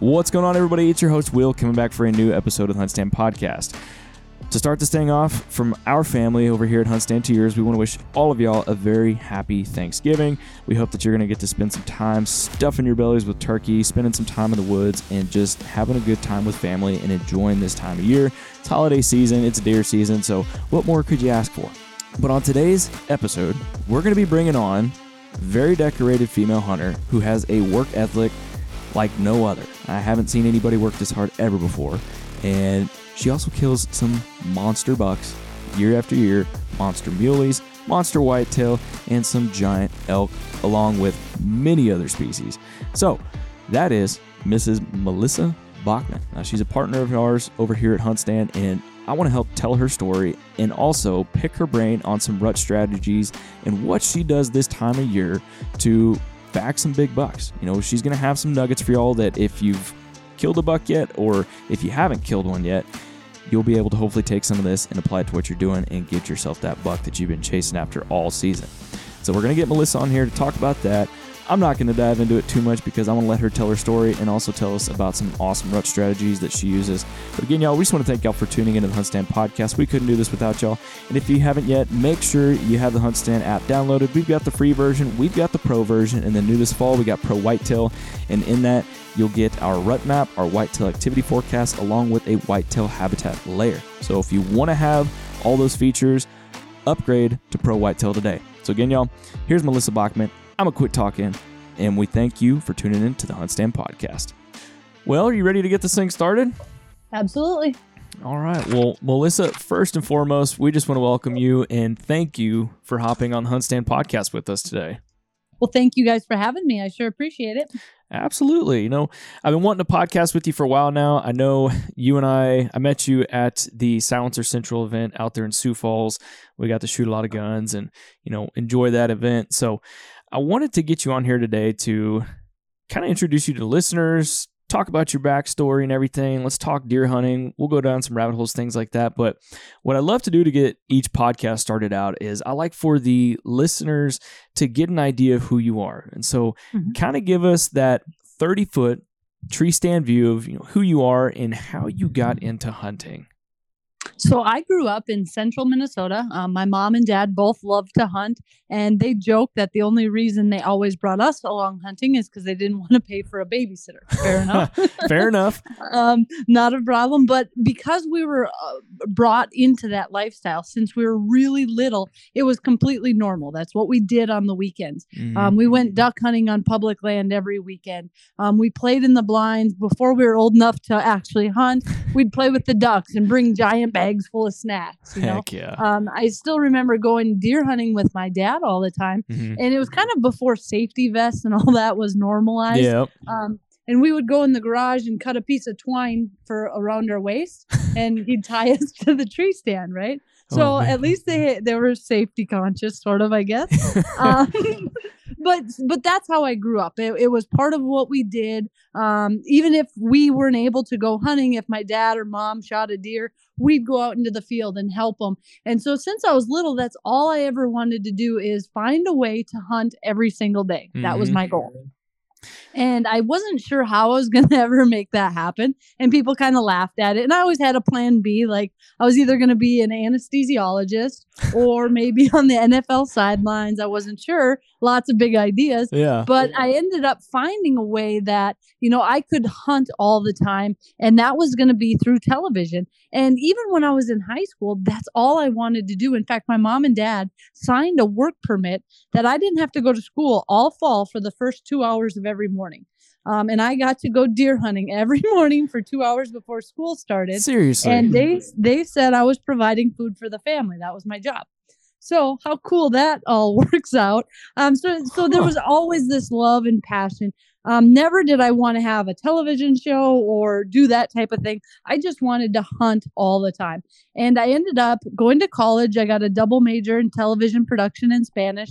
What's going on, everybody? It's your host, Will, coming back for a new episode of the Huntstand Podcast. To start this thing off, from our family over here at Huntstand Tears, we want to wish all of y'all a very happy Thanksgiving. We hope that you're going to get to spend some time stuffing your bellies with turkey, spending some time in the woods, and just having a good time with family and enjoying this time of year. It's holiday season, it's deer season, so what more could you ask for? But on today's episode, we're going to be bringing on very decorated female hunter who has a work ethic like no other. I haven't seen anybody work this hard ever before. And she also kills some monster bucks year after year, monster muleys, monster whitetail, and some giant elk, along with many other species. So, that is Mrs. Melissa Bachman. Now, she's a partner of ours over here at Huntstand, and I want to help tell her story and also pick her brain on some rut strategies and what she does this time of year to back some big bucks. You know, she's going to have some nuggets for y'all that if you've killed a buck yet or if you haven't killed one yet, you'll be able to hopefully take some of this and apply it to what you're doing and get yourself that buck that you've been chasing after all season. So we're going to get Melissa on here to talk about that. I'm not going to dive into it too much because I want to let her tell her story and also tell us about some awesome rut strategies that she uses. But again, y'all, we just want to thank y'all for tuning into the Hunt Stand podcast. We couldn't do this without y'all. And if you haven't yet, make sure you have the Hunt Stand app downloaded. We've got the free version, we've got the pro version, and then new this fall, we got Pro Whitetail. And in that, you'll get our rut map, our whitetail activity forecast, along with a whitetail habitat layer. So if you want to have all those features, upgrade to Pro Whitetail today. So again, y'all, here's Melissa Bachman. I'm going to quit talking, and we thank you for tuning in to the Hunt Stand podcast. Well, are you ready to get this thing started? Absolutely. All right. Well, Melissa, first and foremost, we just want to welcome you and thank you for hopping on the Hunt Stand podcast with us today. Well, thank you guys for having me. I sure appreciate it. Absolutely. You know, I've been wanting to podcast with you for a while now. I know you and I, I met you at the Silencer Central event out there in Sioux Falls. We got to shoot a lot of guns and, you know, enjoy that event. So I wanted to get you on here today to kind of introduce you to listeners, talk about your backstory and everything. Let's talk deer hunting. We'll go down some rabbit holes, things like that. But what I love to do to get each podcast started out is I like for the listeners to get an idea of who you are. And so Mhm. kind of give us that 30 foot tree stand view of you know who you are and how you got into hunting. So I grew up in central Minnesota. Um, my mom and dad both loved to hunt, and they joke that the only reason they always brought us along hunting is because they didn't want to pay for a babysitter. Fair enough. Fair enough. um, not a problem. But because we were uh, brought into that lifestyle since we were really little, it was completely normal. That's what we did on the weekends. Um, we went duck hunting on public land every weekend. Um, we played in the blinds before we were old enough to actually hunt. We'd play with the ducks and bring giant bags bags full of snacks. You know, Heck yeah. um, I still remember going deer hunting with my dad all the time, Mhm. and it was kind of before safety vests and all that was normalized. Yep. Um, and we would go in the garage and cut a piece of twine for around our waist, and he'd tie us to the tree stand, right? So Oh, at least they they were safety conscious, sort of, I guess. um, but but that's how I grew up. It, it was part of what we did. Um, even if we weren't able to go hunting, if my dad or mom shot a deer, we'd go out into the field and help them. And so since I was little, that's all I ever wanted to do is find a way to hunt every single day. That was Mhm. my goal. And I wasn't sure how I was going to ever make that happen. And people kind of laughed at it. And I always had a plan B. Like I was either going to be an anesthesiologist or maybe on the NFL sidelines. I wasn't sure. Lots of big ideas. Yeah. But I ended up finding a way that, you know, I could hunt all the time. And that was going to be through television. And even when I was in high school, that's all I wanted to do. In fact, my mom and dad signed a work permit that I didn't have to go to school all fall for the first two hours of every morning. Um, and I got to go deer hunting every morning for two hours before school started. Seriously. And they they said I was providing food for the family. That was my job. So how cool that all works out. Um, so so there was always this love and passion. Um, never did I want to have a television show or do that type of thing. I just wanted to hunt all the time. And I ended up going to college. I got a double major in television production and Spanish.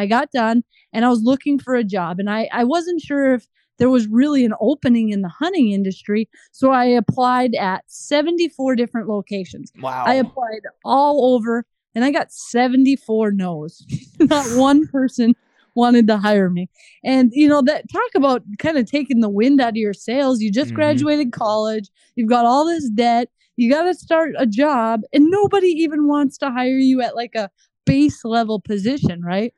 I got done and I was looking for a job. And I, I wasn't sure if there was really an opening in the hunting industry. So I applied at 74 different locations. wow. I applied all over and I got 74 no's. Not one person wanted to hire me. And you know that talk about kind of taking the wind out of your sails. You just Mhm. graduated college, you've got all this debt, you got to start a job and nobody even wants to hire you at like a base level position, right?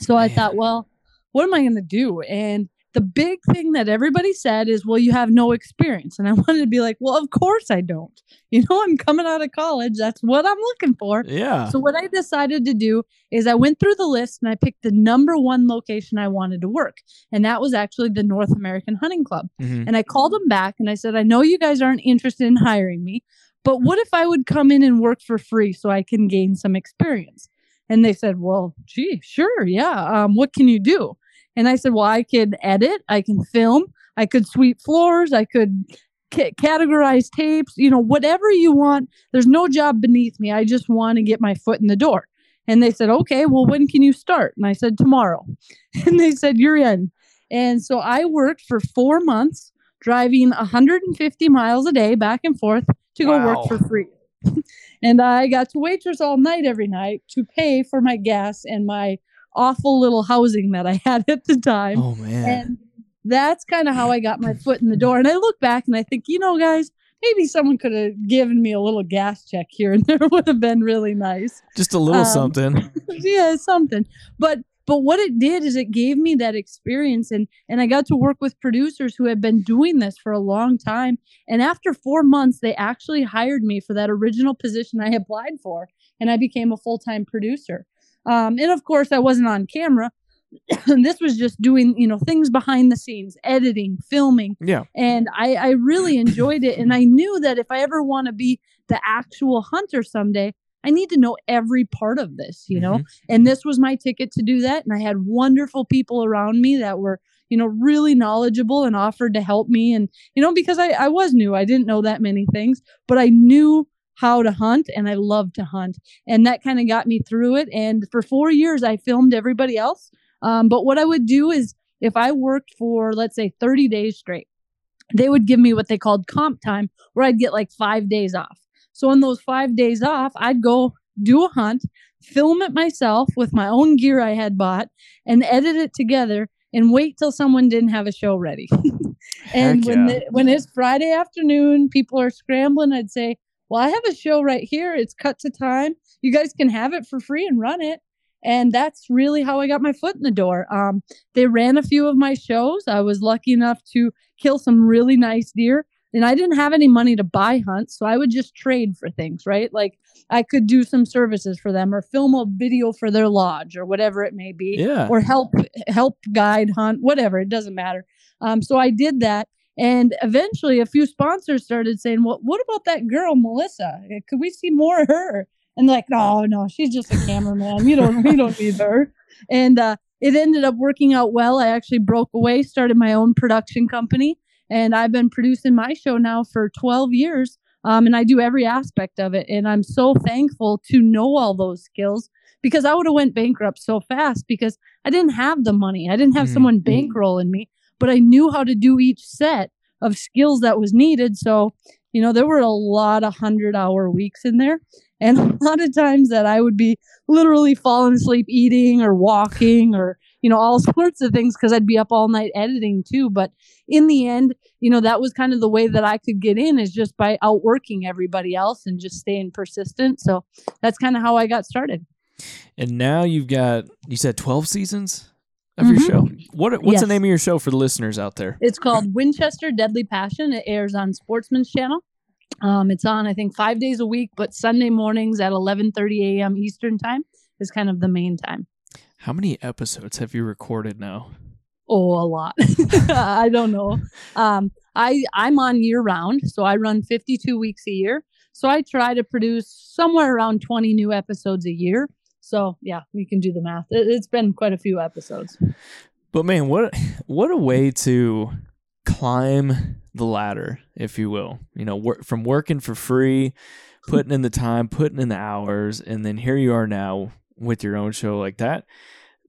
So I thought, well, what am I going to do? And the big thing that everybody said is, well, you have no experience. And I wanted to be like, well, of course I don't. You know, I'm coming out of college. That's what I'm looking for. yeah. So what I decided to do is I went through the list and I picked the number one location I wanted to work. And that was actually the North American Hunting Club. Mhm. And I called them back and I said, I know you guys aren't interested in hiring me, but what if I would come in and work for free so I can gain some experience? And they said, Well, gee, sure, yeah. Um, what can you do? And I said, Well, I could edit, I can film, I could sweep floors, I could ca- categorize tapes, you know, whatever you want. There's no job beneath me. I just want to get my foot in the door. And they said, Okay, well, when can you start? And I said, Tomorrow. And they said, You're in. And so I worked for four months driving 150 miles a day back and forth to go Wow. work for free. and I got to waitress all night every night to pay for my gas and my awful little housing that I had at the time. Oh man. And that's kind of how I got my foot in the door. And I look back and I think, you know, guys, maybe someone could have given me a little gas check here and there would have been really nice Just a little um, something. yeah, something. But but what it did is it gave me that experience and and I got to work with producers who had been doing this for a long time. And after 4 months they actually hired me for that original position I applied for and I became a full-time producer. Um, and of course I wasn't on camera. this was just doing, you know, things behind the scenes, editing, filming, Yeah. and I, I really enjoyed it. And I knew that if I ever want to be the actual hunter someday, I need to know every part of this, you know? And this was my ticket to do that. And I had wonderful people around me that were, you know, really knowledgeable and offered to help me. And, you know, because I, I was new, I didn't know that many things, but I knew how to hunt and I loved to hunt. And that kind of got me through it. And for four years, I filmed everybody else. Um, but what I would do is if I worked for, let's say, 30 days straight, they would give me what they called comp time, where I'd get like five days off. So on those five days off, I'd go do a hunt, film it myself with my own gear I had bought, and edit it together and wait till someone didn't have a show ready. and Heck when yeah. the, when it's Friday afternoon, people are scrambling. I'd say, "Well, I have a show right here. It's cut to time. You guys can have it for free and run it." And that's really how I got my foot in the door. Um, they ran a few of my shows. I was lucky enough to kill some really nice deer. And I didn't have any money to buy hunts, so I would just trade for things, right? Like I could do some services for them or film a video for their lodge or whatever it may be Yeah. or help help guide hunt whatever it doesn't matter um, so i did that And eventually, a few sponsors started saying, "Well, what about that girl, Melissa? Eh, Could we see more of her?" And like, "No, no, she's just a cameraman. You don't, we don't need her." And uh, it ended up working out well. I actually broke away, started my own production company, and I've been producing my show now for 12 years. Um, and I do every aspect of it. And I'm so thankful to know all those skills because I would have went bankrupt so fast because I didn't have the money. I didn't have Mhm. someone bankrolling me, but I knew how to do each set of skills that was needed. So, you know, there were a lot of hundred hour weeks in there. And a lot of times that I would be literally falling asleep eating or walking or, you know, all sorts of things because I'd be up all night editing too. But in the end, you know, that was kind of the way that I could get in is just by outworking everybody else and just staying persistent. So that's kind of how I got started. And now you've got you said twelve seasons of your Mhm. show. What what's the name of your show for the listeners out there? It's called Winchester Deadly Passion. It airs on Sportsman's Channel. Um, it's on I think five days a week, but Sunday mornings at 11:30 a.m. Eastern time is kind of the main time. How many episodes have you recorded now? Oh, a lot. I don't know. Um, I I'm on year round, so I run 52 weeks a year. So I try to produce somewhere around 20 new episodes a year. So yeah, you can do the math. It, it's been quite a few episodes. But man, what what a way to climb the ladder, if you will. You know, work, from working for free, putting in the time, putting in the hours, and then here you are now with your own show like that.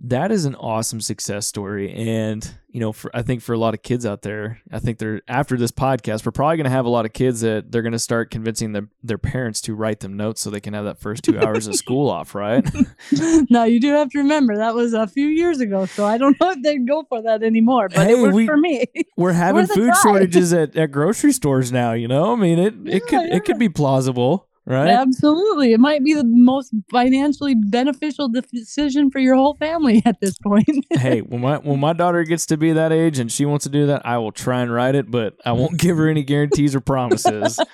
That is an awesome success story, and you know, for I think for a lot of kids out there, I think they're after this podcast, we're probably going to have a lot of kids that they're going to start convincing their their parents to write them notes so they can have that first two hours of school off, right? now you do have to remember that was a few years ago, so I don't know if they'd go for that anymore. But Hey, it worked we- for me. we're having food shortages at, at grocery stores now you know i mean it, it could Yeah, it could be plausible right Absolutely, it might be the most financially beneficial decision for your whole family at this point. hey when my when my daughter gets to be that age and she wants to do that i will try and write it but i won't give her any guarantees or promises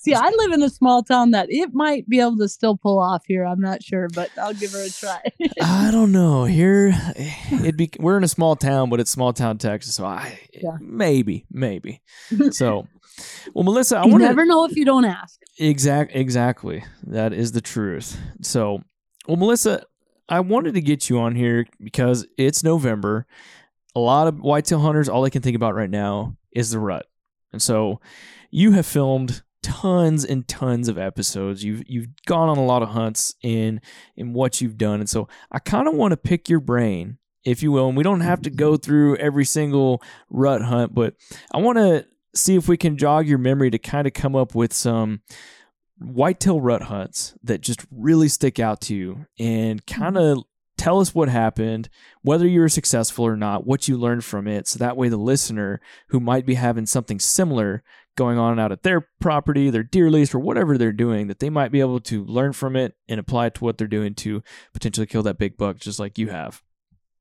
See, I live in a small town that it might be able to still pull off here. I'm not sure, but I'll give her a try. i don't know here it'd be we're in a small town but it's small town texas so i Yeah. maybe maybe so well melissa i you want never know if you don't ask. Exact exactly. That is the truth. So, well Melissa, I wanted to get you on here because it's November. A lot of whitetail hunters all they can think about right now is the rut. And so, you have filmed tons and tons of episodes. You've you've gone on a lot of hunts in in what you've done. And so, I kind of want to pick your brain, if you will, and we don't have to go through every single rut hunt, but I want to see if we can jog your memory to kind of come up with some whitetail rut hunts that just really stick out to you and kind of mm-hmm. tell us what happened, whether you were successful or not, what you learned from it. So that way, the listener who might be having something similar going on out at their property, their deer lease, or whatever they're doing, that they might be able to learn from it and apply it to what they're doing to potentially kill that big buck, just like you have.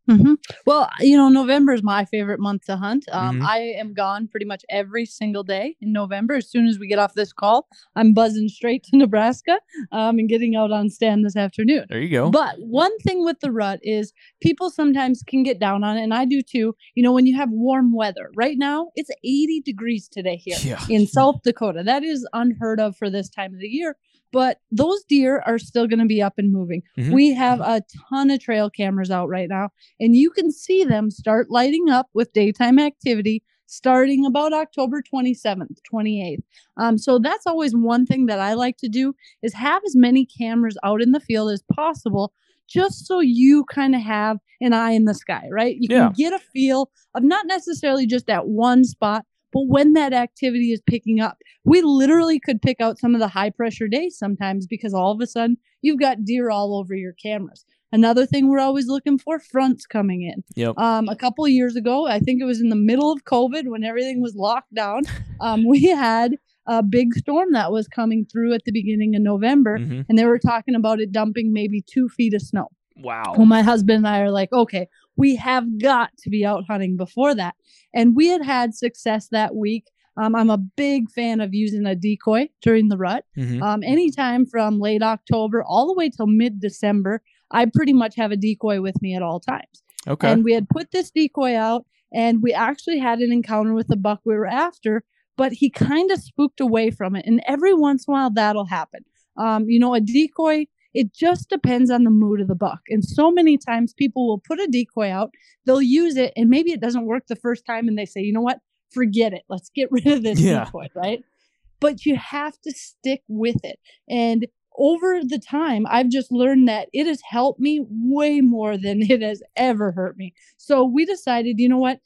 Hmm Well, you know, November is my favorite month to hunt. Um, Mhm. I am gone pretty much every single day in November. As soon as we get off this call, I'm buzzing straight to Nebraska um, and getting out on stand this afternoon. There you go. But one thing with the rut is people sometimes can get down on it, and I do too. You know, when you have warm weather, right now it's 80 degrees today here yeah. in South Dakota. That is unheard of for this time of the year. But those deer are still going to be up and moving. Mhm. We have a ton of trail cameras out right now, and you can see them start lighting up with daytime activity starting about October 27th, 28th. Um, so that's always one thing that I like to do is have as many cameras out in the field as possible just so you kind of have an eye in the sky, right? You Yeah. can get a feel of not necessarily just that one spot, but when that activity is picking up. We literally could pick out some of the high pressure days sometimes because all of a sudden you've got deer all over your cameras. Another thing we're always looking for fronts coming in. Yep. Um, a couple of years ago, I think it was in the middle of COVID when everything was locked down, um, we had a big storm that was coming through at the beginning of November, Mhm. and they were talking about it dumping maybe two feet of snow. Wow. Well, my husband and I are like, okay, we have got to be out hunting before that. And we had had success that week. Um, I'm a big fan of using a decoy during the rut. Mhm. Um, anytime from late October all the way till mid December, I pretty much have a decoy with me at all times. Okay. And we had put this decoy out, and we actually had an encounter with the buck we were after, but he kind of spooked away from it. And every once in a while, that'll happen. Um, you know, a decoy, it just depends on the mood of the buck. And so many times people will put a decoy out, they'll use it, and maybe it doesn't work the first time, and they say, you know what, forget it. Let's get rid of this Yeah. decoy, right? But you have to stick with it. And over the time, I've just learned that it has helped me way more than it has ever hurt me. So we decided, you know what?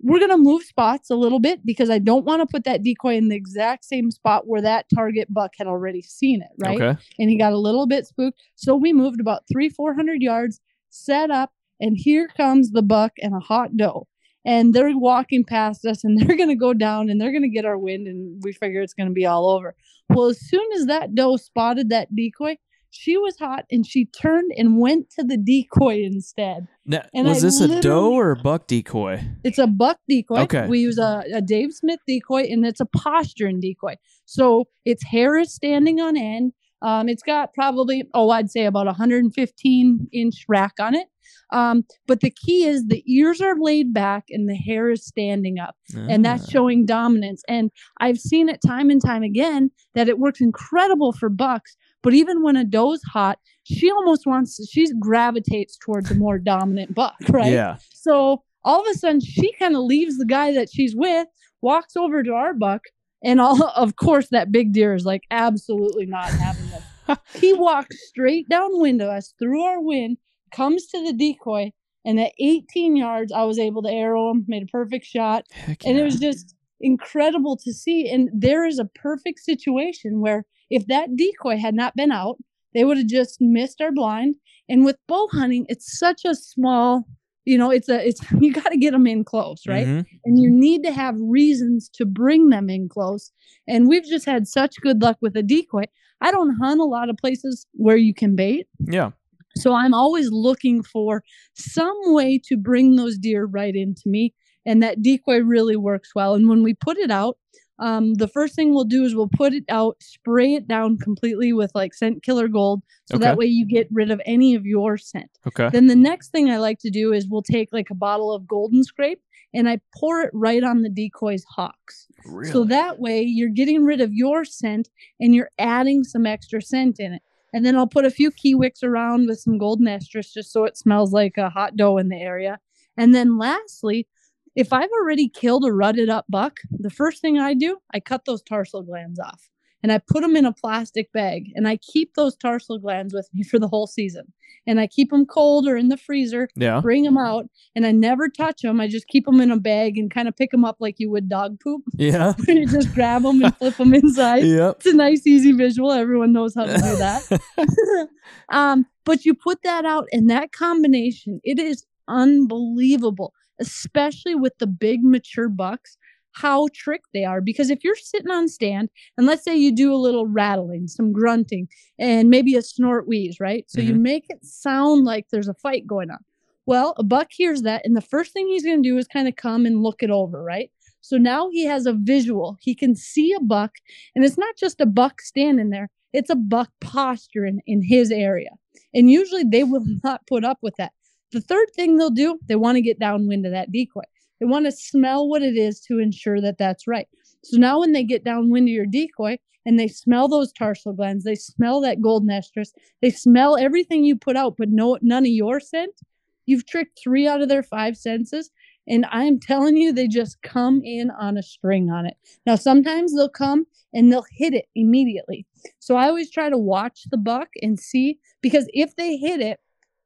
We're going to move spots a little bit because I don't want to put that decoy in the exact same spot where that target buck had already seen it, right? Okay. And he got a little bit spooked. So we moved about three, 400 yards, set up, and here comes the buck and a hot doe. And they're walking past us and they're going to go down and they're going to get our wind. And we figure it's going to be all over. Well, as soon as that doe spotted that decoy, she was hot and she turned and went to the decoy instead. Now, And was I this a doe or a buck decoy? It's a buck decoy. Okay. We use a, a Dave Smith decoy and it's a posturing decoy. So its hair is standing on end. Um, it's got probably, oh, I'd say about 115 inch rack on it. Um, but the key is the ears are laid back and the hair is standing up and that's Ah. showing dominance. And I've seen it time and time again that it works incredible for bucks. But even when a doe's hot, she almost wants to, she gravitates towards a more dominant buck, right? Yeah. So all of a sudden, she kind of leaves the guy that she's with, walks over to our buck, and all of course that big deer is like absolutely not having them. he walks straight downwind of us through our wind, comes to the decoy, and at 18 yards, I was able to arrow him, made a perfect shot, Heck and it was just incredible to see. And there is a perfect situation where if that decoy had not been out, they would have just missed our blind. And with bow hunting, it's such a small, you know, it's a, it's, you got to get them in close, right? Mhm. And you need to have reasons to bring them in close. And we've just had such good luck with a decoy. I don't hunt a lot of places where you can bait. Yeah. So I'm always looking for some way to bring those deer right into me. And that decoy really works well. And when we put it out, um, the first thing we'll do is we'll put it out, spray it down completely with like scent killer gold. So Okay. that way you get rid of any of your scent. Okay. Then the next thing I like to do is we'll take like a bottle of golden scrape and I pour it right on the decoy's hocks. Really? So that way you're getting rid of your scent and you're adding some extra scent in it. And then I'll put a few key wicks around with some golden estrus just so it smells like a hot doe in the area. And then lastly, if I've already killed a rutted up buck, the first thing I do, I cut those tarsal glands off and I put them in a plastic bag and I keep those tarsal glands with me for the whole season. And I keep them cold or in the freezer yeah. bring them out and I never touch them. I just keep them in a bag and kind of pick them up like you would dog poop. Yeah. you just grab them and flip them inside. Yep. It's a nice, easy visual. Everyone knows how to do that. um, but you put that out, and that combination, it is unbelievable, especially with the big mature bucks. How tricked they are because if you're sitting on stand and let's say you do a little rattling, some grunting, and maybe a snort wheeze, right? So you mm-hmm. make it sound like there's a fight going on. Well, a buck hears that, and the first thing he's going to do is kind of come and look it over, right? So now he has a visual. He can see a buck, and it's not just a buck standing there, it's a buck posturing in his area. And usually they will not put up with that. The third thing they'll do, they want to get downwind of that decoy. They want to smell what it is to ensure that that's right. So now when they get downwind of your decoy and they smell those tarsal glands, they smell that golden estrus, they smell everything you put out, but no none of your scent. You've tricked three out of their five senses. And I'm telling you, they just come in on a string on it. Now, sometimes they'll come and they'll hit it immediately. So I always try to watch the buck and see because if they hit it,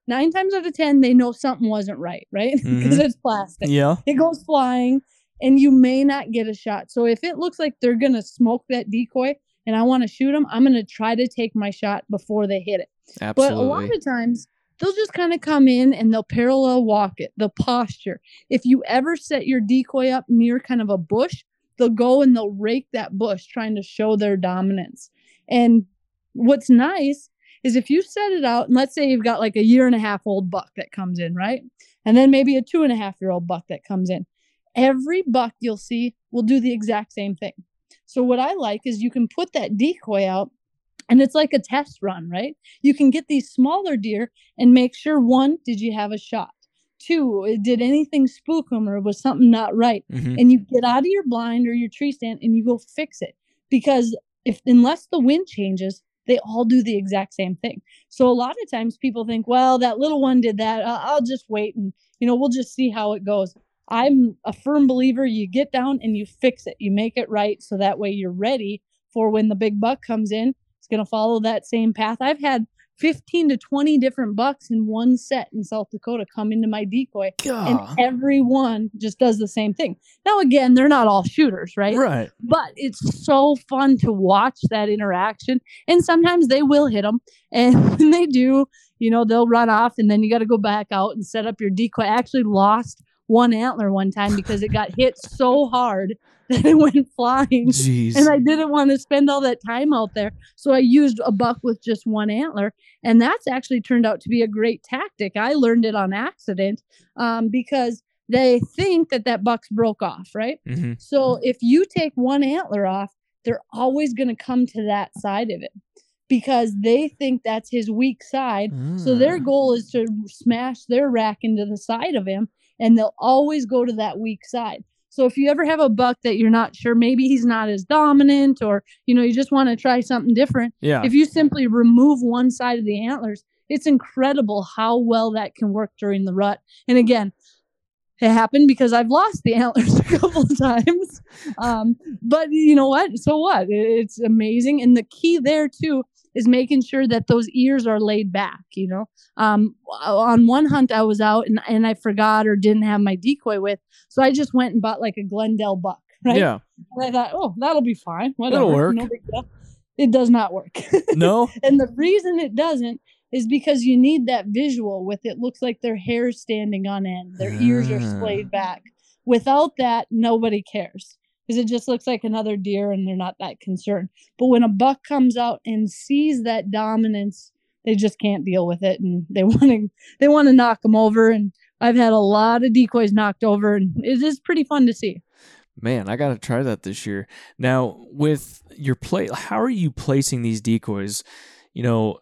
nine times out of 10, they know something wasn't right, right? Because Mhm. it's plastic. Yeah. It goes flying and you may not get a shot. So if it looks like they're going to smoke that decoy and I want to shoot them, I'm going to try to take my shot before they hit it. Absolutely. But a lot of times they'll just kind of come in and they'll parallel walk it, the posture. If you ever set your decoy up near kind of a bush, they'll go and they'll rake that bush trying to show their dominance. And what's nice is if you set it out, and let's say you've got like a year and a half old buck that comes in, right? And then maybe a two and a half year old buck that comes in. Every buck you'll see will do the exact same thing. So, what I like is you can put that decoy out and it's like a test run, right? You can get these smaller deer and make sure one, did you have a shot? Two, Did anything spook them or was something not right? Mhm. And you get out of your blind or your tree stand and you go fix it because if unless the wind changes, they all do the exact same thing. So a lot of times people think, well, that little one did that. Uh, I'll just wait and you know we'll just see how it goes. I'm a firm believer. You get down and you fix it. You make it right so that way you're ready for when the big buck comes in. It's gonna follow that same path. I've had 15 to 20 different bucks in one set in South Dakota come into my decoy, and Gah. every one just does the same thing. Now, again, they're not all shooters, right? Right. But it's so fun to watch that interaction. And sometimes they will hit them, and when they do, you know, they'll run off, and then you got to go back out and set up your decoy. I actually lost one antler one time because it got hit so hard that it went flying Jeez. and I didn't want to spend all that time out there. So I used a buck with just one antler. And that's actually turned out to be a great tactic. I learned it on accident um, because they think that that buck's broke off, right? Mhm. So if you take one antler off, they're always going to come to that side of it because they think that's his weak side. So their Ah. goal is to smash their rack into the side of him, and they'll always go to that weak side. So if you ever have a buck that you're not sure, maybe he's not as dominant, or you know you just want to try something different. Yeah. If you simply remove one side of the antlers, it's incredible how well that can work during the rut. And again, it happened because I've lost the antlers a couple of times. Um, but you know what? So what? It's amazing. And the key there too is making sure that those ears are laid back. You know, um, on one hunt I was out and, and I forgot or didn't have my decoy with, so I just went and bought like a GlenDel buck. Right. Yeah. And I thought, oh, that'll be fine. Whatever. work. No big deal. It does not work. No. and the reason it doesn't is because you need that visual with it looks like their hair's standing on end, their ears are Ah. splayed back. Without that, nobody cares because it just looks like another deer and they're not that concerned. But when a buck comes out and sees that dominance, they just can't deal with it and they want to they want to knock them over and I've had a lot of decoys knocked over and it is pretty fun to see. Man, I got to try that this year. Now, with your play, how are you placing these decoys? You know,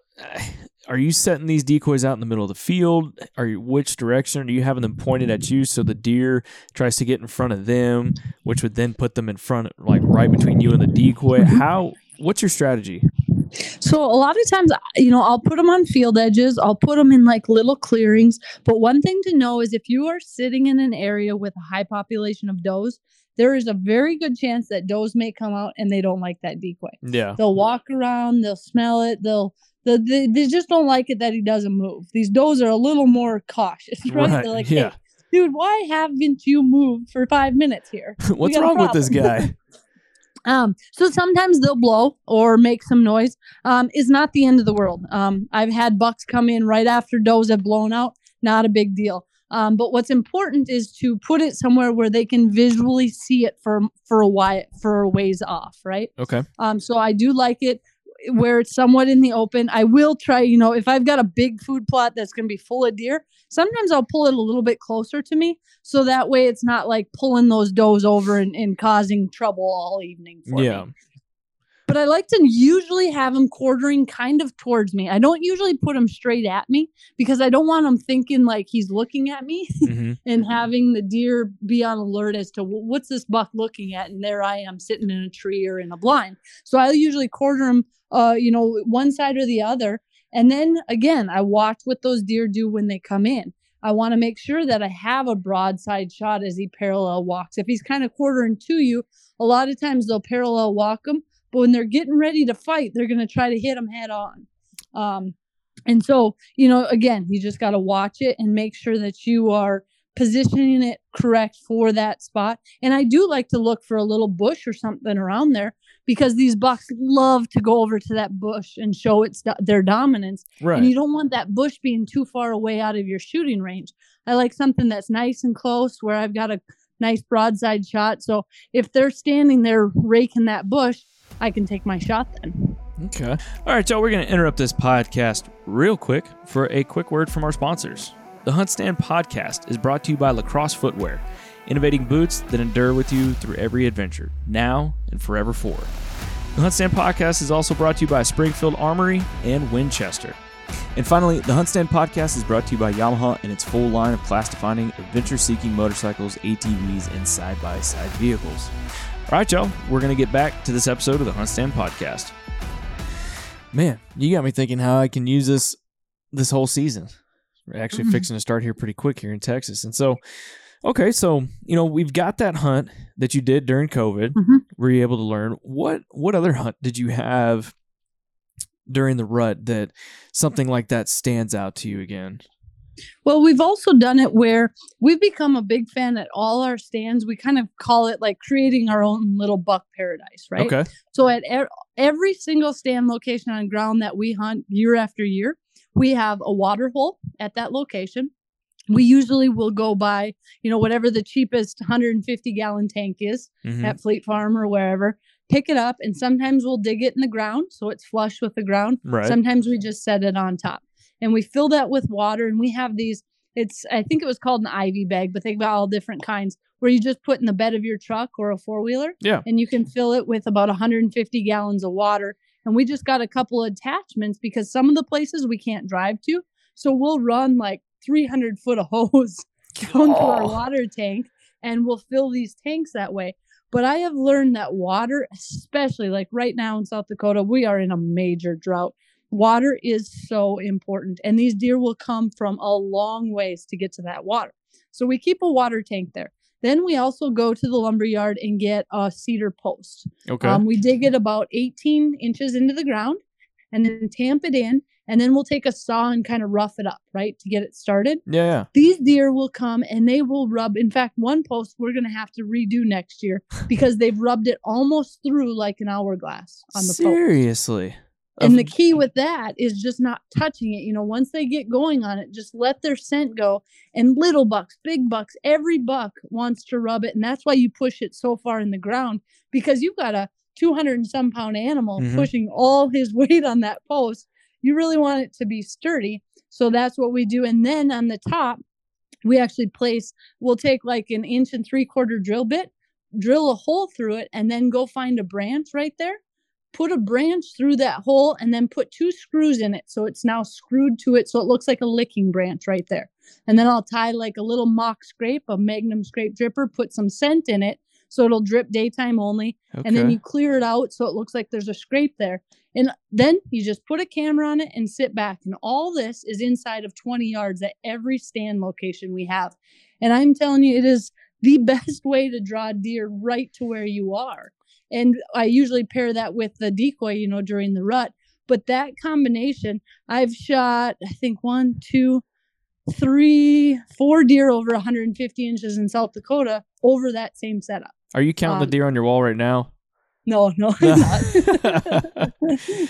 are you setting these decoys out in the middle of the field? Are you which direction are you having them pointed at you so the deer tries to get in front of them, which would then put them in front, like right between you and the decoy? Mm-hmm. How? What's your strategy? So a lot of times, you know, I'll put them on field edges. I'll put them in like little clearings. But one thing to know is if you are sitting in an area with a high population of does, there is a very good chance that does may come out and they don't like that decoy. Yeah. They'll walk around, they'll smell it, they'll they, they, they just don't like it that he doesn't move. These does are a little more cautious, right? Right, They're like, yeah. hey, dude, why haven't you moved for five minutes here? What's wrong with this guy? Um, so sometimes they'll blow or make some noise. Um, is not the end of the world. Um, I've had bucks come in right after does have blown out. Not a big deal. Um, but what's important is to put it somewhere where they can visually see it for for a while for a ways off, right? Okay. Um, so I do like it where it's somewhat in the open. I will try, you know, if I've got a big food plot that's going to be full of deer, sometimes I'll pull it a little bit closer to me. So that way it's not like pulling those does over and, and causing trouble all evening for Yeah. me. But I like to usually have them quartering kind of towards me. I don't usually put him straight at me because I don't want him thinking like he's looking at me hmm and having the deer be on alert as to what's this buck looking at? And there i am sitting in a tree or in a blind. So i usually quarter them uh you know one side or the other. And then again i watch what those deer do when they come in. I want to make sure that i have a broadside shot as he parallel walks. If he's kind of quartering to you a lot of times they'll parallel walk him but when they're getting ready to fight they're going to try to hit them head on um and so, you know, again, you just got to watch it and make sure that you are positioning it correct for that spot. And I do like to look for a little bush or something around there because these bucks love to go over to that bush and show its their dominance. Right. And you don't want that bush being too far away out of your shooting range. I like something that's nice and close where I've got a nice broadside shot. So if they're standing there raking that bush, I can take my shot then. Okay. All right, y'all, we're going to interrupt this podcast real quick for a quick word from our sponsors. The Hunt Stand podcast is brought to you by Lacrosse Footwear, innovating boots that endure with you through every adventure, now and forever forward. The Hunt Stand podcast is also brought to you by Springfield Armory and Winchester. And finally, the Hunt Stand podcast is brought to you by Yamaha and its full line of class defining, adventure seeking motorcycles, ATVs, and side by side vehicles. All right, y'all, we're going to get back to this episode of the Hunt Stand podcast. Man, you got me thinking how I can use this this whole season. We're actually Mhm. fixing to start here pretty quick here in Texas. And so, okay, so, you know, we've got that hunt that you did during COVID. Mhm. Were you able to learn what what other hunt did you have during the rut that something like that stands out to you again? Well, we've also done it where we've become a big fan at all our stands. We kind of call it like creating our own little buck paradise, right? Okay. So at e- every single stand location on ground that we hunt year after year, we have a water hole at that location. We usually will go by, you know, whatever the cheapest 150 gallon tank is Mhm. at Fleet Farm or wherever, pick it up, and sometimes we'll dig it in the ground so it's flush with the ground. Right. Sometimes we just set it on top and we fill that with water and we have these it's I think it was called an ivy bag, but they've got all different kinds where you just put in the bed of your truck or a four wheeler. Yeah. And you can fill it with about 150 gallons of water. And we just got a couple of attachments because some of the places we can't drive to. So we'll run like 300 foot of hose down to our Oh. water tank and we'll fill these tanks that way. But I have learned that water, especially like right now in South Dakota, we are in a major drought. Water is so important, and these deer will come from a long ways to get to that water. So we keep a water tank there. Then we also go to the lumber yard and get a cedar post. Okay. Um, we dig it about 18 inches into the ground and then tamp it in. And then we'll take a saw and kind of rough it up, right, to get it started yeah, yeah. these deer will come and they will rub in fact one post we're going to have to redo next year because they've rubbed it almost through like an hourglass on the post Seriously. And the key with that is just not touching it you know once they get going on it just let their scent go. And little bucks big bucks every buck wants to rub it and that's why you push it so far in the ground because you've got a 200 and some pound animal Mhm. pushing all his weight on that post. You really want it to be sturdy so that's what we do. And then on the top we actually place we'll take like an inch and three quarter drill bit drill a hole through it and then go find a branch right there put a branch through that hole and then put two screws in it so it's now screwed to it so it looks like a licking branch right there. And then i'll tie like a little mock scrape a magnum scrape dripper put some scent in it so it'll drip daytime only. And then you clear it out so it looks like there's a scrape there. And then you just put a camera on it and sit back and all this is inside of 20 yards at every stand location we have. And i'm telling you it is the best way to draw deer right to where you are and i usually pair that with the decoy you know during the rut but that combination i've shot i think one two three four deer over 150 inches in south dakota over that same setup Are you counting um, the deer on your wall right now? no no I'm not.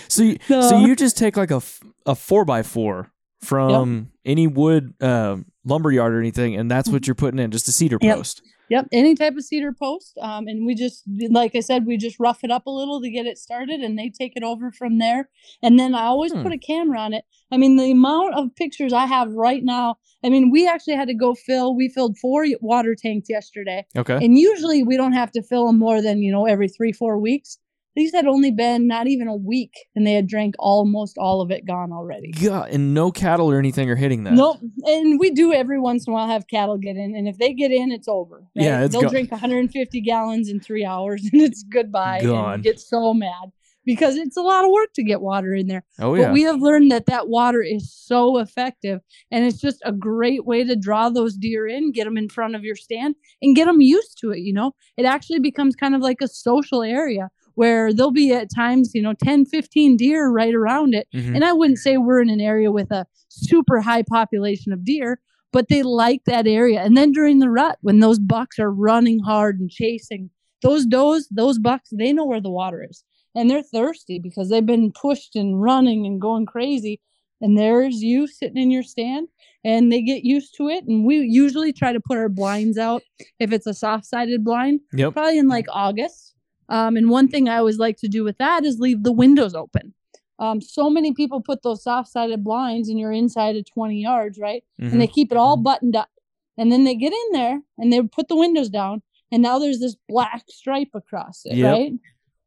so you, so No. you just take like a, a four by four from any wood uh, lumber yard or anything, and that's what you're putting in, just a cedar Yep. post. Yep, any type of cedar post. Um, and we just, like I said, we just rough it up a little to get it started, and they take it over from there. And then I always Hmm. put a camera on it. I mean, the amount of pictures I have right now. I mean, we actually had to go fill. We filled four water tanks yesterday, Okay. and usually we don't have to fill them more than you know every three, four weeks. These had only been not even a week, and they had drank almost all of it gone already. Yeah, and no cattle or anything are hitting that. Nope. And we do every once in a while have cattle get in, and if they get in, it's over. Yeah, it's they'll go- drink 150 gallons in three hours, and it's goodbye. Gone. And get so mad because it's a lot of work to get water in there. Oh yeah. But we have learned that that water is so effective, and it's just a great way to draw those deer in, get them in front of your stand, and get them used to it. You know, it actually becomes kind of like a social area where there'll be at times, you know, 10, 15 deer right around it. Mhm. And I wouldn't say we're in an area with a super high population of deer, but they like that area. And then during the rut, when those bucks are running hard and chasing, those does, those bucks, they know where the water is. And they're thirsty because they've been pushed and running and going crazy. And there's you sitting in your stand and they get used to it. And we usually try to put our blinds out if it's a soft sided blind Yep. probably in like August. Um, and one thing I always like to do with that is leave the windows open. Um, so many people put those soft sided blinds and you're inside of 20 yards, right? And they keep it all buttoned up. And then they get in there and they put the windows down. And now there's this black stripe across it, Yep. right?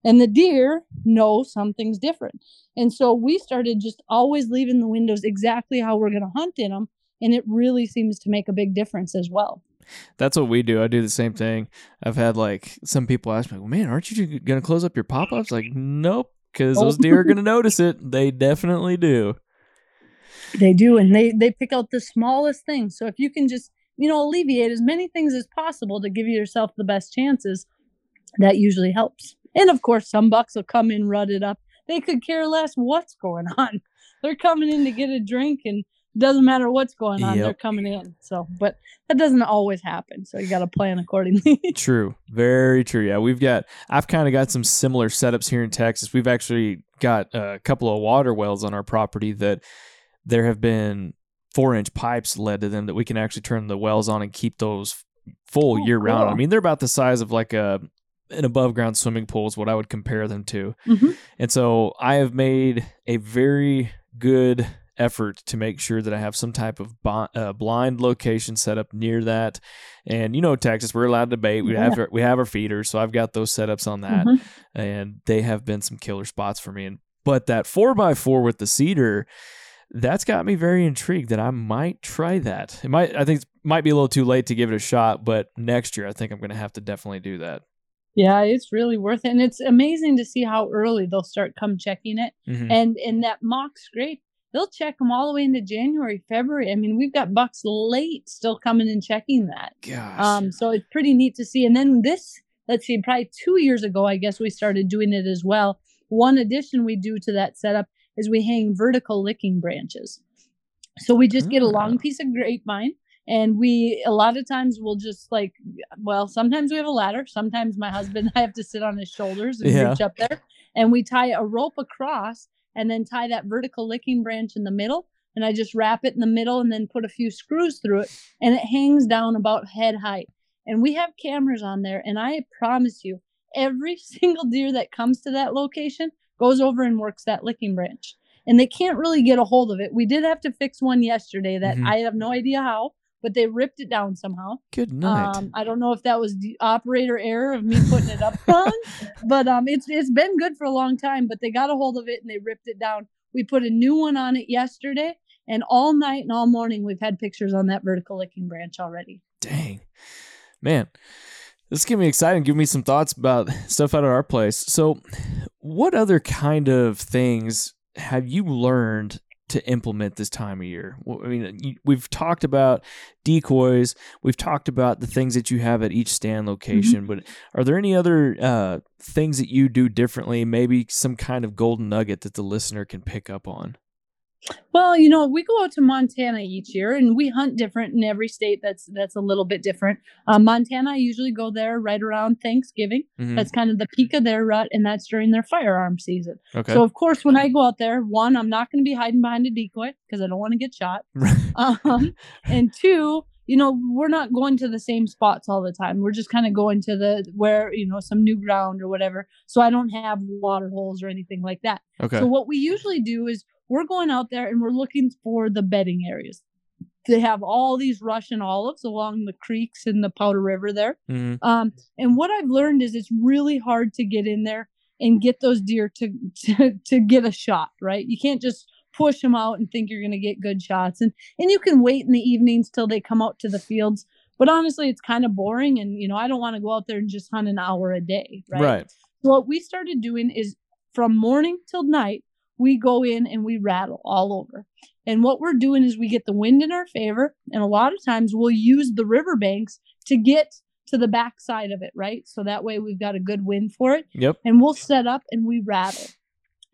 And the deer know something's different. And so we started just always leaving the windows exactly how we're going to hunt in them. And it really seems to make a big difference as well. That's what we do. I do the same thing. I've had like some people ask me, well, man, aren't you going to close up your pop ups? Like, nope, because those deer are oh. going to notice it. They definitely do. They do. And they, they pick out the smallest things. So if you can just, you know, alleviate as many things as possible to give yourself the best chances, that usually helps. And of course, some bucks will come in rutted up. They could care less what's going on. They're coming in to get a drink and doesn't matter what's going on, yep. they're coming in. So, but that doesn't always happen. So you got to plan accordingly. true. Very true. Yeah. We've got, I've kind of got some similar setups here in Texas. We've actually got a couple of water wells on our property that there have been four inch pipes led to them that we can actually turn the wells on and keep those full oh, year round. Cool. I mean, they're about the size of like a an above ground swimming pool is what I would compare them to. Mm-hmm. And so I have made a very good effort to make sure that I have some type of uh, blind location set up near that. And you know, Texas, we're allowed to bait. We yeah. have our, we have our feeders, so I've got those setups on that, mm-hmm. and they have been some killer spots for me. And but that four by four with the cedar, that's got me very intrigued that I might try that. It might I think it might be a little too late to give it a shot, but next year I think I'm going to have to definitely do that. Yeah, it's really worth it. And it's amazing to see how early they'll start come checking it. Mm-hmm. And and that mock scrape, they'll check them all the way into January, February. I mean, we've got bucks late still coming and checking that. Gosh. Um, so it's pretty neat to see. And then this, let's see, probably two years ago, I guess we started doing it as well. One addition we do to that setup is we hang vertical licking branches. So we just get a long ah. piece of grapevine and we a lot of times we'll just like well sometimes we have a ladder sometimes my husband i have to sit on his shoulders and yeah. reach up there and we tie a rope across and then tie that vertical licking branch in the middle and i just wrap it in the middle and then put a few screws through it and it hangs down about head height. And we have cameras on there and i promise you every single deer that comes to that location goes over and works that licking branch. And they can't really get a hold of it. We did have to fix one yesterday that mm-hmm. i have no idea how but they ripped it down somehow. Good night. Um, I don't know if that was the operator error of me putting it up wrong, but um, it's it's been good for a long time. But they got a hold of it and they ripped it down. We put a new one on it yesterday, and all night and all morning we've had pictures on that vertical licking branch already. Dang, man. This is getting me excited. Give me some thoughts about stuff out of our place. So, what other kind of things have you learned to implement this time of year? I mean, we've talked about decoys, we've talked about the things that you have at each stand location, mm-hmm. but are there any other uh, things that you do differently? Maybe some kind of golden nugget that the listener can pick up on? Well, you know, we go out to Montana each year, and we hunt different in every state. That's that's a little bit different. Um, Montana, I usually go there right around Thanksgiving. Mm-hmm. That's kind of the peak of their rut, and that's during their firearm season. Okay. So, of course, when I go out there, one, I'm not going to be hiding behind a decoy because I don't want to get shot. um, and two, you know, we're not going to the same spots all the time. We're just kind of going to the where you know some new ground or whatever. So I don't have water holes or anything like that. Okay. So what we usually do is we're going out there and we're looking for the bedding areas. They have all these Russian olives along the creeks in the Powder River there. Mm-hmm. Um, and what I've learned is it's really hard to get in there and get those deer to, to to get a shot. Right? You can't just push them out and think you're going to get good shots. And and you can wait in the evenings till they come out to the fields. But honestly, it's kind of boring. And you know, I don't want to go out there and just hunt an hour a day. Right. Right. So what we started doing is from morning till night we go in and we rattle all over. And what we're doing is we get the wind in our favor. And a lot of times we'll use the riverbanks to get to the back side of it, right? So that way we've got a good wind for it. Yep. And we'll set up and we rattle.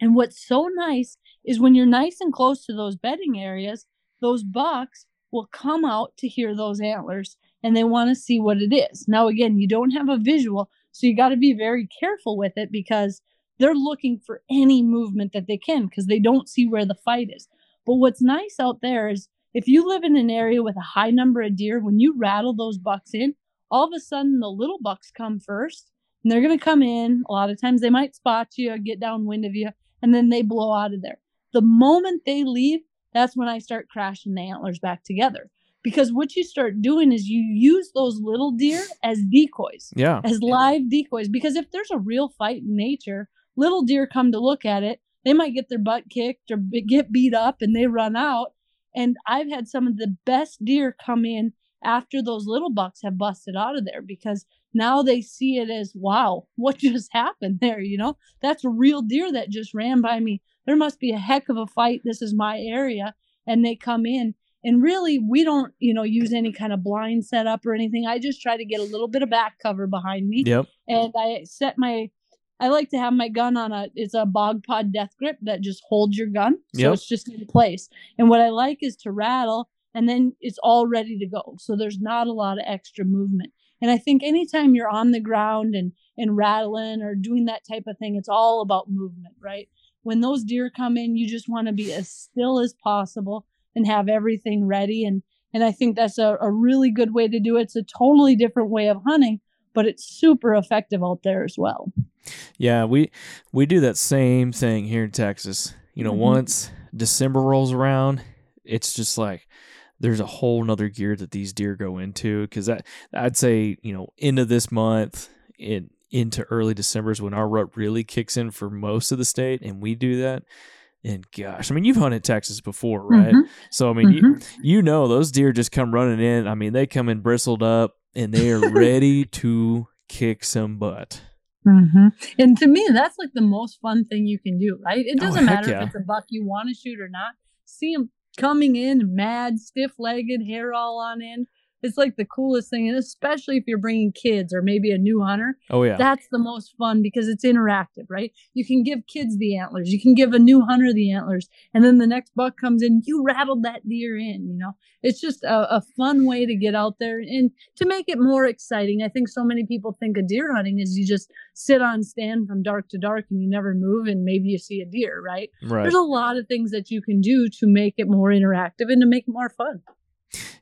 And what's so nice is when you're nice and close to those bedding areas, those bucks will come out to hear those antlers and they want to see what it is. Now, again, you don't have a visual, so you got to be very careful with it because they're looking for any movement that they can because they don't see where the fight is. But what's nice out there is if you live in an area with a high number of deer, when you rattle those bucks in, all of a sudden the little bucks come first and they're going to come in. A lot of times they might spot you get downwind of you and then they blow out of there. The moment they leave, that's when I start crashing the antlers back together because what you start doing is you use those little deer as decoys, Yeah. as live decoys. Because if there's a real fight in nature, little deer come to look at it. They might get their butt kicked or get beat up and they run out. And I've had some of the best deer come in after those little bucks have busted out of there because now they see it as wow, what just happened there? You know, that's a real deer that just ran by me. There must be a heck of a fight. This is my area. And they come in. And really, we don't, you know, use any kind of blind setup or anything. I just try to get a little bit of back cover behind me Yep. and I set my I like to have my gun on a it's a bog pod death grip that just holds your gun. So Yep. it's just in place. And what I like is to rattle and then it's all ready to go. So there's not a lot of extra movement. And I think anytime you're on the ground and and rattling or doing that type of thing, it's all about movement, right? When those deer come in, you just want to be as still as possible and have everything ready. And and I think that's a, a really good way to do it. It's a totally different way of hunting, but it's super effective out there as well. Yeah, we we do that same thing here in Texas. You know, Mhm. once December rolls around, it's just like there's a whole nother gear that these deer go into because that I'd say you know end of this month in into early December is when our rut really kicks in for most of the state, and we do that. And gosh, I mean, you've hunted Texas before, right? Mhm. So I mean, you, Mhm. you know those deer just come running in. I mean, they come in bristled up and they are ready to kick some butt. Mhm. And to me, that's like the most fun thing you can do, right? It Oh, doesn't heck matter yeah. if it's a buck you want to shoot or not. See him coming in mad, stiff legged, hair all on end. It's like the coolest thing. And especially if you're bringing kids or maybe a new hunter, Oh yeah, that's the most fun because it's interactive, right? You can give kids the antlers, you can give a new hunter the antlers, and then the next buck comes in, you rattled that deer in, you know? It's just a, a fun way to get out there and to make it more exciting. I think so many people think of deer hunting is you just sit on stand from dark to dark and you never move and maybe you see a deer, right? right. There's a lot of things that you can do to make it more interactive and to make it more fun.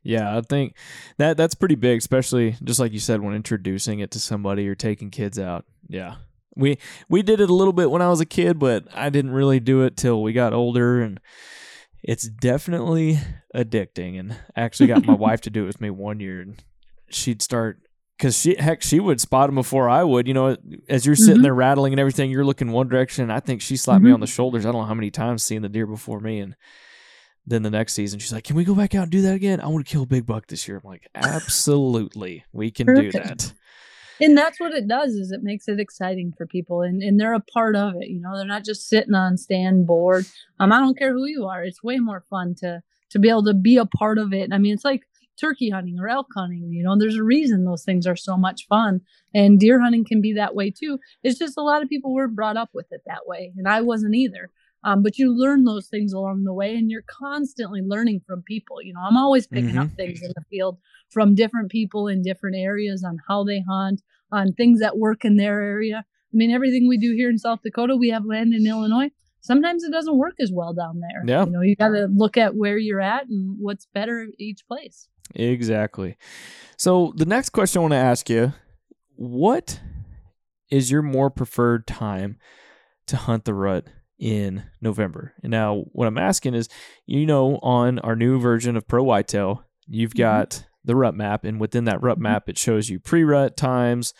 Yeah, I think that that's pretty big, especially just like you said when introducing it to somebody or taking kids out. Yeah. We we did it a little bit when I was a kid, but I didn't really do it till we got older and it's definitely addicting and I actually got my wife to do it with me one year and she'd start cuz she heck she would spot them before I would, you know, as you're sitting Mhm. there rattling and everything, you're looking one direction. I think she slapped me Mhm. on the shoulders. I don't know how many times seeing the deer before me and then the next season, she's like, "Can we go back out and do that again? I want to kill big buck this year." I'm like, "Absolutely, we can do that." and that's what it does is it makes it exciting for people and, and they're a part of it you know? They're not just sitting on stand bored. Um i don't care who you are it's way more fun to to be able to be a part of it. I mean it's like turkey hunting or elk hunting you know? There's a reason those things are so much fun and deer hunting can be that way too. It's just a lot of people weren't brought up with it that way and i wasn't either um, but you learn those things along the way and you're constantly learning from people you know i'm always picking up things in the field from different people in different areas on how they hunt on things that work in their area. I mean everything we do here in south dakota we have land in illinois. Sometimes it doesn't work as well down there. Yeah. you know you got to look at where you're at and what's better each place. Exactly. So the next question I want to ask you: What is your more preferred time to hunt the rut in November? And now, what I'm asking is, you know, on our new version of Pro Whitetail, you've Mhm. got the rut map, and within that rut map, it shows you pre-rut times,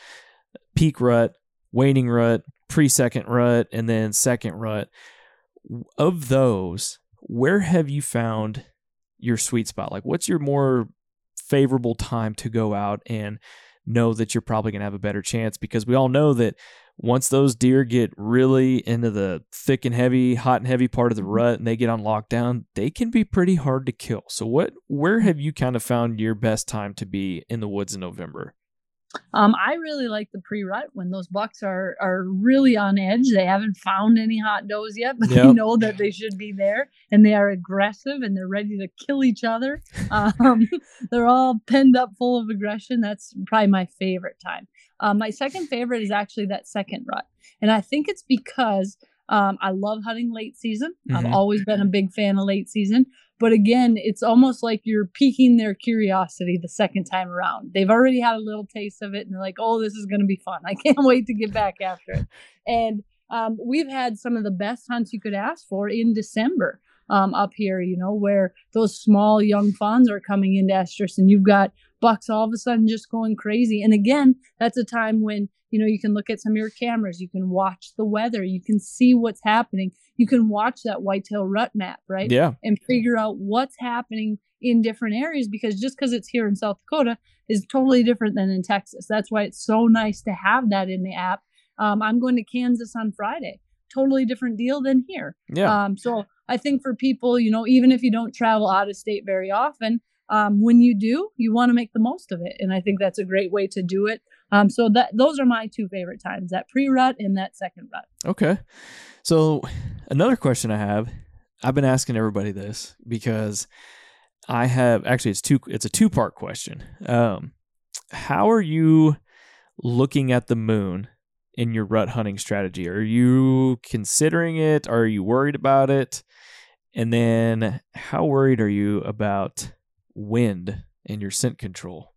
peak rut, waning rut, pre-second rut, and then second rut. Of those, where have you found your sweet spot? Like, what's your more favorable time to go out and know that you're probably going to have a better chance? Because we all know that once those deer get really into the thick and heavy, hot and heavy part of the rut, and they get on lockdown, they can be pretty hard to kill. So, what, where have you kind of found your best time to be in the woods in November? Um, I really like the pre-rut when those bucks are are really on edge. They haven't found any hot does yet, but they know that they should be there, and they are aggressive and they're ready to kill each other. Um, they're all penned up, full of aggression. That's probably my favorite time. Um, my second favorite is actually that second rut, and I think it's because um, I love hunting late season. Mhm. I've always been a big fan of late season. But again, it's almost like you're piquing their curiosity the second time around. They've already had a little taste of it and they're like, oh, this is going to be fun. I can't wait to get back after it. And um, we've had some of the best hunts you could ask for in December. Um, up here, you know, where those small young fawns are coming into estrus and you've got bucks all of a sudden just going crazy. And again, that's a time when, you know, you can look at some of your cameras, you can watch the weather, you can see what's happening. You can watch that whitetail rut map, right? Yeah. And figure out what's happening in different areas because just because it's here in South Dakota is totally different than in Texas. That's why it's so nice to have that in the app. Um, I'm going to Kansas on Friday. Totally different deal than here. Yeah. Um, so I think for people, you know, even if you don't travel out of state very often, um, when you do, you want to make the most of it, and I think that's a great way to do it. Um, so that those are my two favorite times: that pre-rut and that second rut. Okay. So another question I have, I've been asking everybody this because I have actually it's two it's a two part question. Um, how are you looking at the moon in your rut hunting strategy? Are you considering it? Are you worried about it? And then how worried are you about wind and your scent control?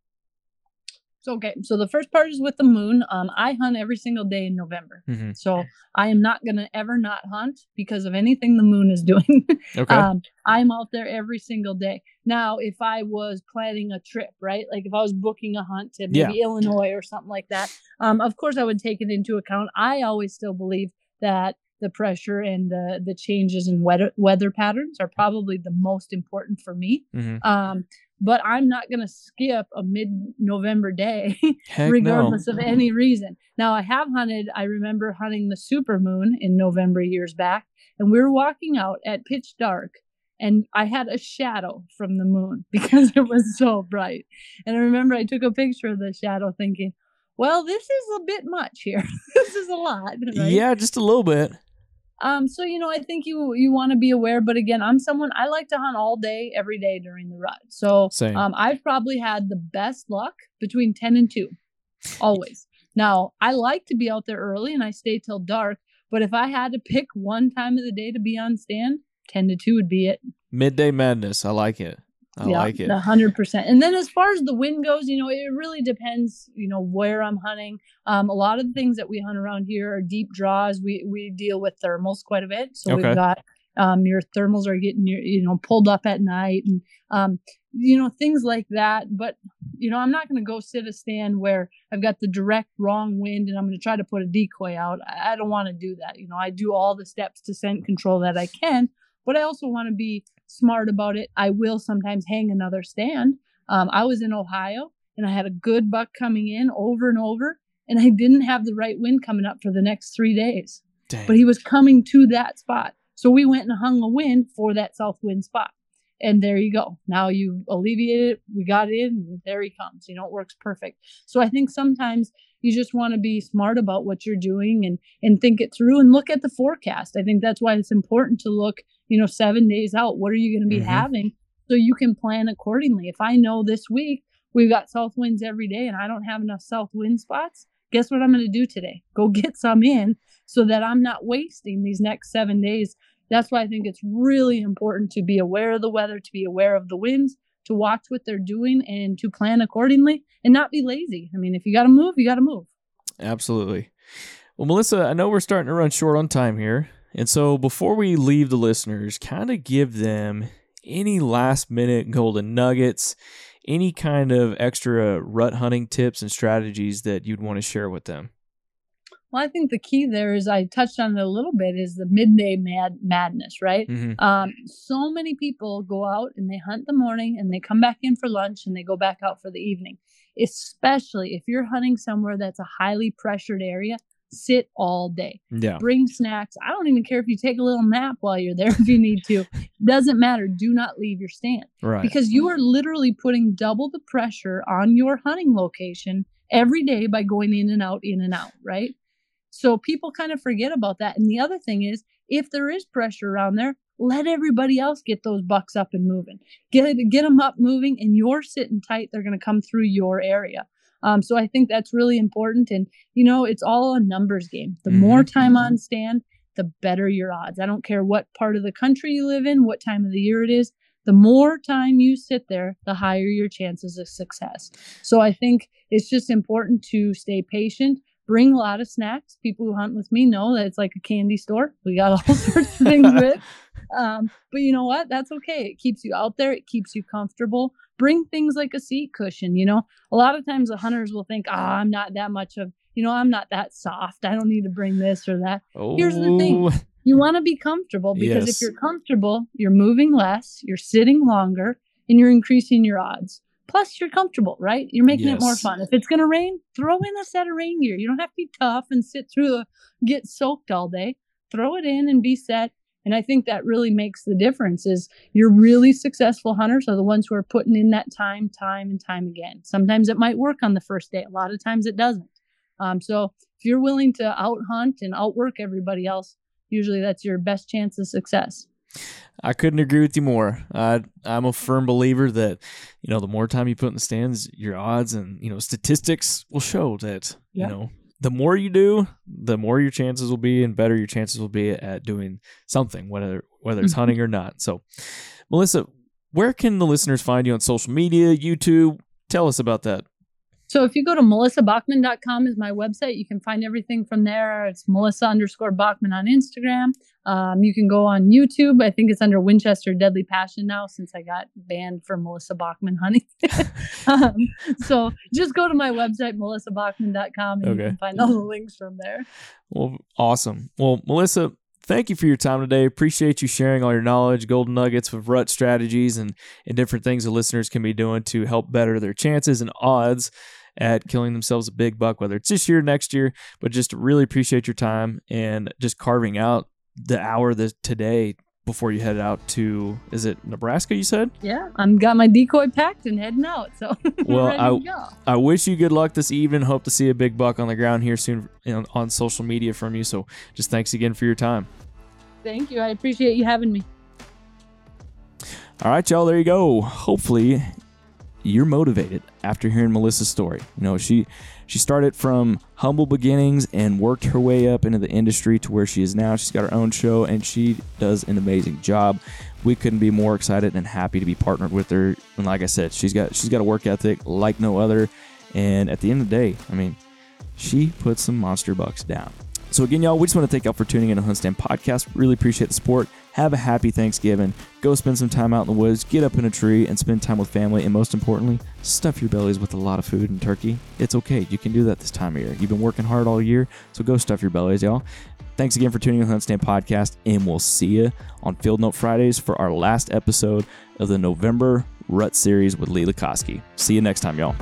So okay, so the first part is with the moon. Um, I hunt every single day in November, Mhm. so I am not gonna ever not hunt because of anything the moon is doing. Okay. Um, I'm out there every single day. Now, if I was planning a trip, right? Like if I was booking a hunt to maybe Yeah. Illinois or something like that, um, of course I would take it into account. I always still believe that the pressure and the the changes in weather weather patterns are probably the most important for me. Mhm. Um, but I'm not gonna skip a mid November day regardless no. of any reason. Now I have hunted, I remember hunting the super moon in November years back, and we were walking out at pitch dark and I had a shadow from the moon because it was so bright. And I remember I took a picture of the shadow thinking, well, this is a bit much here. this is a lot. Right? Yeah, just a little bit. Um, so you know, I think you you want to be aware, but again, I'm someone I like to hunt all day, every day during the rut. So Same. um, I've probably had the best luck between ten and two, always. now I like to be out there early and I stay till dark, but if I had to pick one time of the day to be on stand, ten to two would be it. Midday madness. I like it. I like it. Hundred percent. And then as far as the wind goes, you know, it really depends, you know, where I'm hunting. Um, a lot of the things that we hunt around here are deep draws. We we deal with thermals quite a bit. So Okay. we've got um your thermals are getting your you know pulled up at night and um you know things like that. But you know, I'm not gonna go sit a stand where I've got the direct wrong wind and I'm gonna try to put a decoy out. I, I don't want to do that. You know, I do all the steps to scent control that I can, but I also want to be smart about it. I will sometimes hang another stand. Um, I was in Ohio and I had a good buck coming in over and over, and I didn't have the right wind coming up for the next three days, Dang. but he was coming to that spot. So we went and hung a wind for that south wind spot. And there you go. Now you alleviate it. We got it in. And there he comes. You know, it works perfect. So I think sometimes you just want to be smart about what you're doing and and think it through and look at the forecast. I think that's why it's important to look, you know, seven days out. What are you going to be Mhm. having so you can plan accordingly? If I know this week we've got south winds every day and I don't have enough south wind spots, guess what I'm going to do today? Go get some in so that I'm not wasting these next seven days. That's why I think it's really important to be aware of the weather, to be aware of the winds, to watch what they're doing and to plan accordingly and not be lazy. I mean, if you got to move, you got to move. Absolutely. Well, Melissa, I know we're starting to run short on time here. And so before we leave the listeners, kind of give them any last minute golden nuggets, any kind of extra rut hunting tips and strategies that you'd want to share with them. Well, I think the key there is I touched on it a little bit is the midday mad madness, right? hmm Um, so many people go out and they hunt the morning and they come back in for lunch and they go back out for the evening. Especially if you're hunting somewhere that's a highly pressured area, sit all day. Yeah. Bring snacks. I don't even care if you take a little nap while you're there if you need to. Doesn't matter. Do not leave your stand Right. because you are literally putting double the pressure on your hunting location every day by going in and out, in and out, right? So people kind of forget about that. And the other thing is, if there is pressure around there, let everybody else get those bucks up and moving. Get get them up moving, and you're sitting tight. They're going to come through your area. Um, so I think that's really important. And you know, it's all a numbers game. The more time on stand, the better your odds. I don't care what part of the country you live in, what time of the year it is. The more time you sit there, the higher your chances of success. So I think it's just important to stay patient. Bring a lot of snacks. People who hunt with me know that it's like a candy store. We got all sorts of things with. um, but you know what? That's okay. It keeps you out there. It keeps you comfortable. Bring things like a seat cushion. You know, a lot of times the hunters will think, "Ah, oh, I'm not that much of, you know, I'm not that soft. I don't need to bring this or that." Oh, Here's the thing: you want to be comfortable because Yes. if you're comfortable, you're moving less, you're sitting longer, and you're increasing your odds. Plus, you're comfortable, right? You're making it more fun. If it's going to rain, throw in a set of rain gear. You don't have to be tough and sit through the get soaked all day. Throw it in and be set. And I think that really makes the difference is your really successful hunters are the ones who are putting in that time, time and time again. Sometimes it might work on the first day. A lot of times it doesn't. Um, so if you're willing to out hunt and outwork everybody else, usually that's your best chance of success. I couldn't agree with you more. I, I'm a firm believer that, you know, the more time you put in the stands, your odds and, you know, statistics will show that, Yeah. you know, the more you do, the more your chances will be and better your chances will be at doing something, whether whether it's hunting or not. So, Melissa, where can the listeners find you on social media, YouTube? Tell us about that. So if you go to melissabachman.com is my website. You can find everything from there. It's Melissa underscore Bachman on Instagram. Um, you can go on YouTube. I think it's under Winchester Deadly Passion now since I got banned for Melissa Bachman honey. um, so just go to my website, melissabachman.com, and Okay. you can find all the links from there. Well, awesome. Well, Melissa, thank you for your time today. Appreciate you sharing all your knowledge, golden nuggets of rut strategies, and, and different things the listeners can be doing to help better their chances and odds at killing themselves a big buck, whether it's this year, next year. But just really appreciate your time and just carving out the hour that today before you head out to is it Nebraska? You said. Yeah, I'm got my decoy packed and heading out. So Well, I-. I wish you good luck this evening. Hope to see a big buck on the ground here soon know, on social media from you. So just thanks again for your time. Thank you. I appreciate you having me. All right, y'all, there you go. Hopefully, you're motivated after hearing Melissa's story. You know, she she started from humble beginnings and worked her way up into the industry to where she is now. She's got her own show and she does an amazing job. We couldn't be more excited and happy to be partnered with her. And like I said, she's got she's got a work ethic like no other. And at the end of the day, I mean, she put some monster bucks down. So again, y'all, we just want to thank y'all for tuning in to Huntstand Podcast. Really appreciate the support. Have a happy Thanksgiving. Go spend some time out in the woods, get up in a tree, and spend time with family. And most importantly, stuff your bellies with a lot of food and turkey. It's okay. You can do that this time of year. You've been working hard all year, so go stuff your bellies, y'all. Thanks again for tuning in to the Hunt Stand Podcast, and we'll see you on Field Note Fridays for our last episode of the November Rut Series with Lee Lakosky. See you next time, y'all.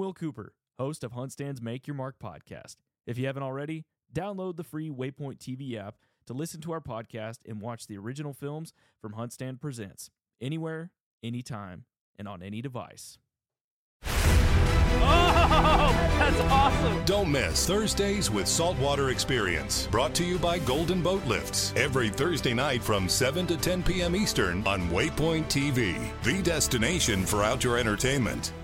Will Cooper, host of Huntstand's Make Your Mark podcast. If you haven't already, download the free Waypoint TV app to listen to our podcast and watch the original films from Huntstand Presents anywhere, anytime, and on any device. Oh, that's awesome. Don't miss Thursdays with Saltwater Experience, brought to you by Golden Boat Lifts. Every Thursday night from 7 to 10 p.m. Eastern on Waypoint TV, the destination for outdoor entertainment.